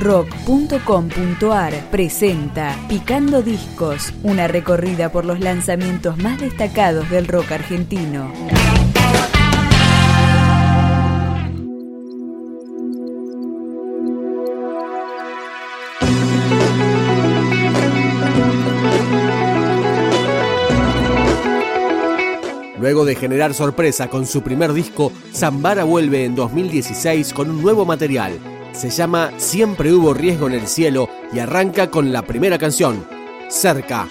rock.com.ar presenta Picando Discos, una recorrida por los lanzamientos más destacados del rock argentino. Luego de generar sorpresa con su primer disco, Zambara vuelve en 2016 con un nuevo material. Se llama Siempre hubo riesgo en el cielo y arranca con la primera canción, Cerca.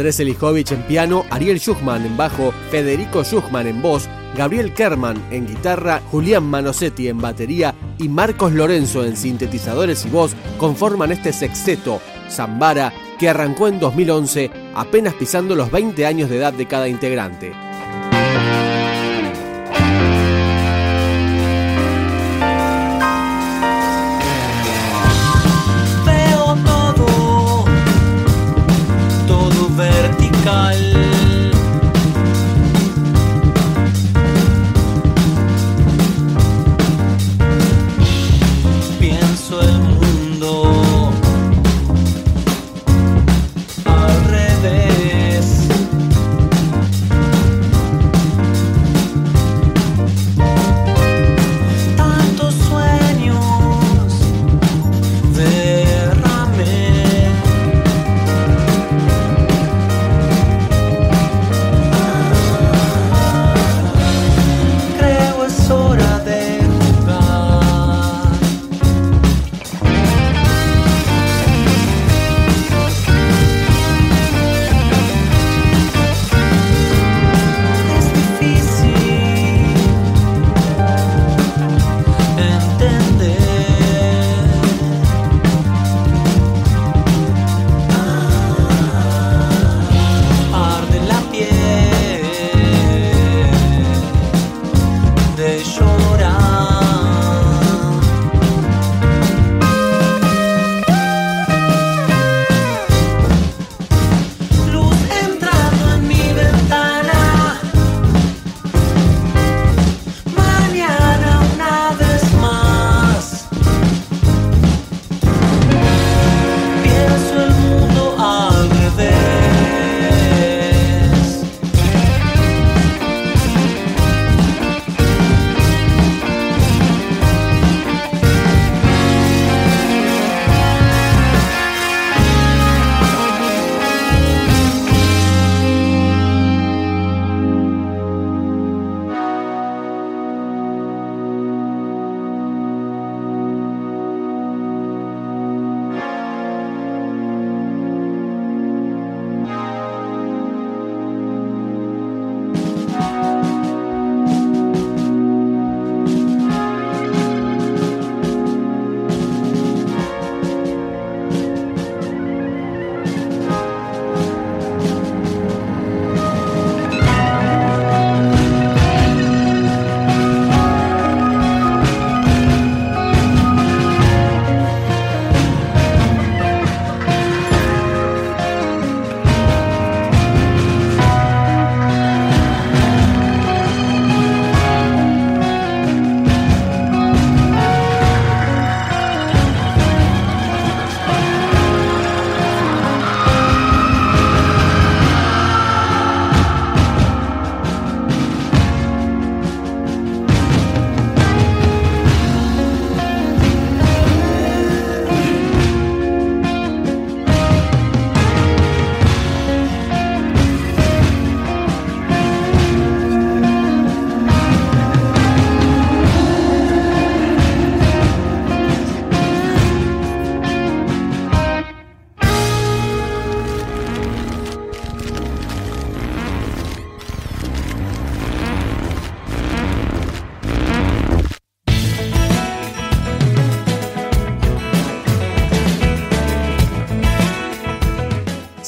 Andrés Elijovich en piano, Ariel Schuchman en bajo, Federico Schuchman en voz, Gabriel Kerman en guitarra, Julián Manosetti en batería y Marcos Lorenzo en sintetizadores y voz conforman este sexteto, Zambara, que arrancó en 2011, apenas pisando los 20 años de edad de cada integrante.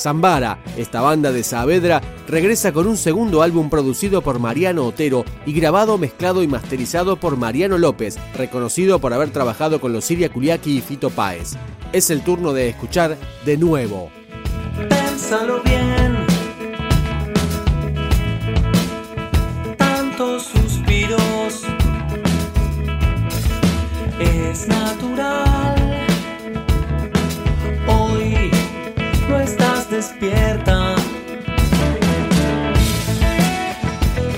Zambara, esta banda de Saavedra, regresa con un segundo álbum producido por Mariano Otero y grabado, mezclado y masterizado por Mariano López, reconocido por haber trabajado con los Siria Kuliaki y Fito Páez. Es el turno de escuchar de nuevo. Pénsalo bien. Tantos suspiros. Es natural. Despierta.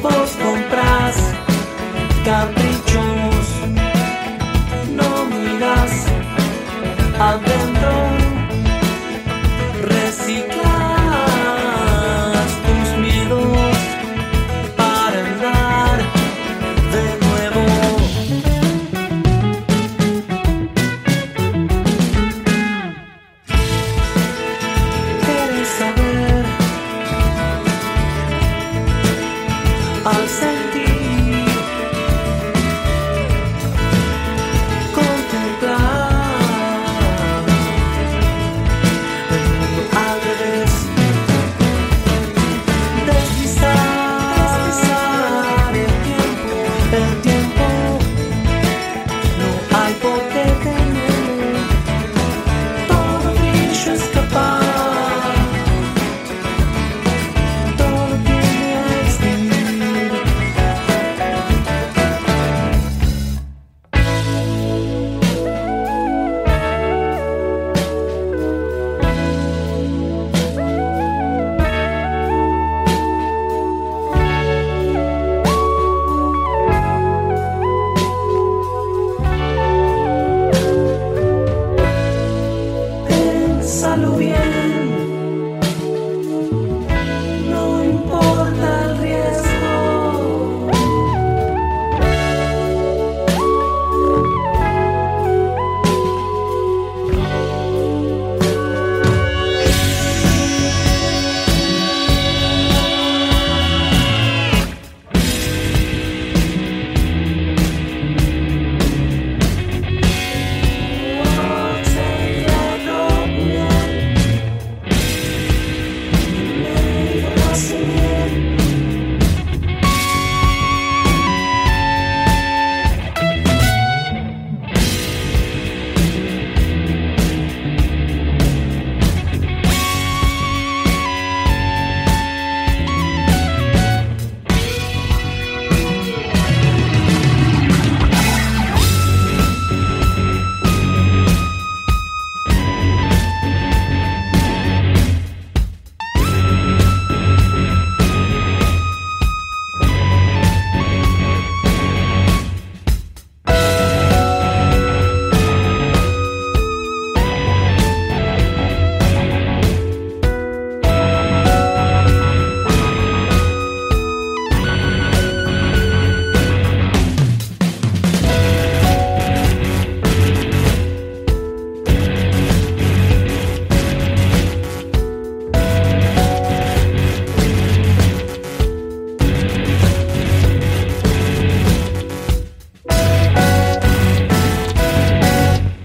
Vos compras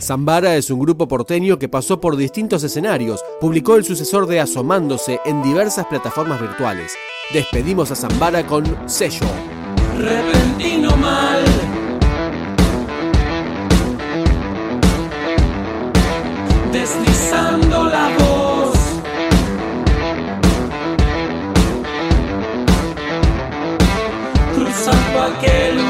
Zambara es un grupo porteño que pasó por distintos escenarios, publicó el sucesor de Asomándose en diversas plataformas virtuales. Despedimos a Zambara con Sello. repentino mal. Deslizando la voz. Cruzando aquel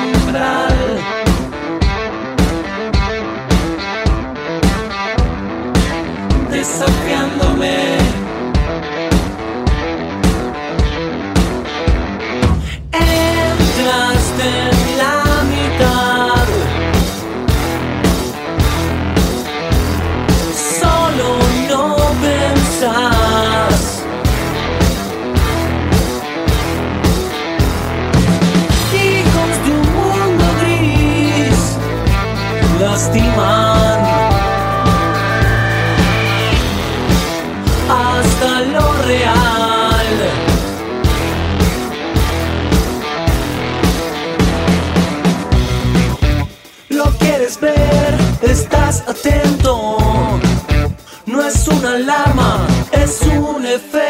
lastiman hasta lo real. Lo quieres ver, estás atento. No es una alarma, es un efecto.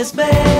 despair.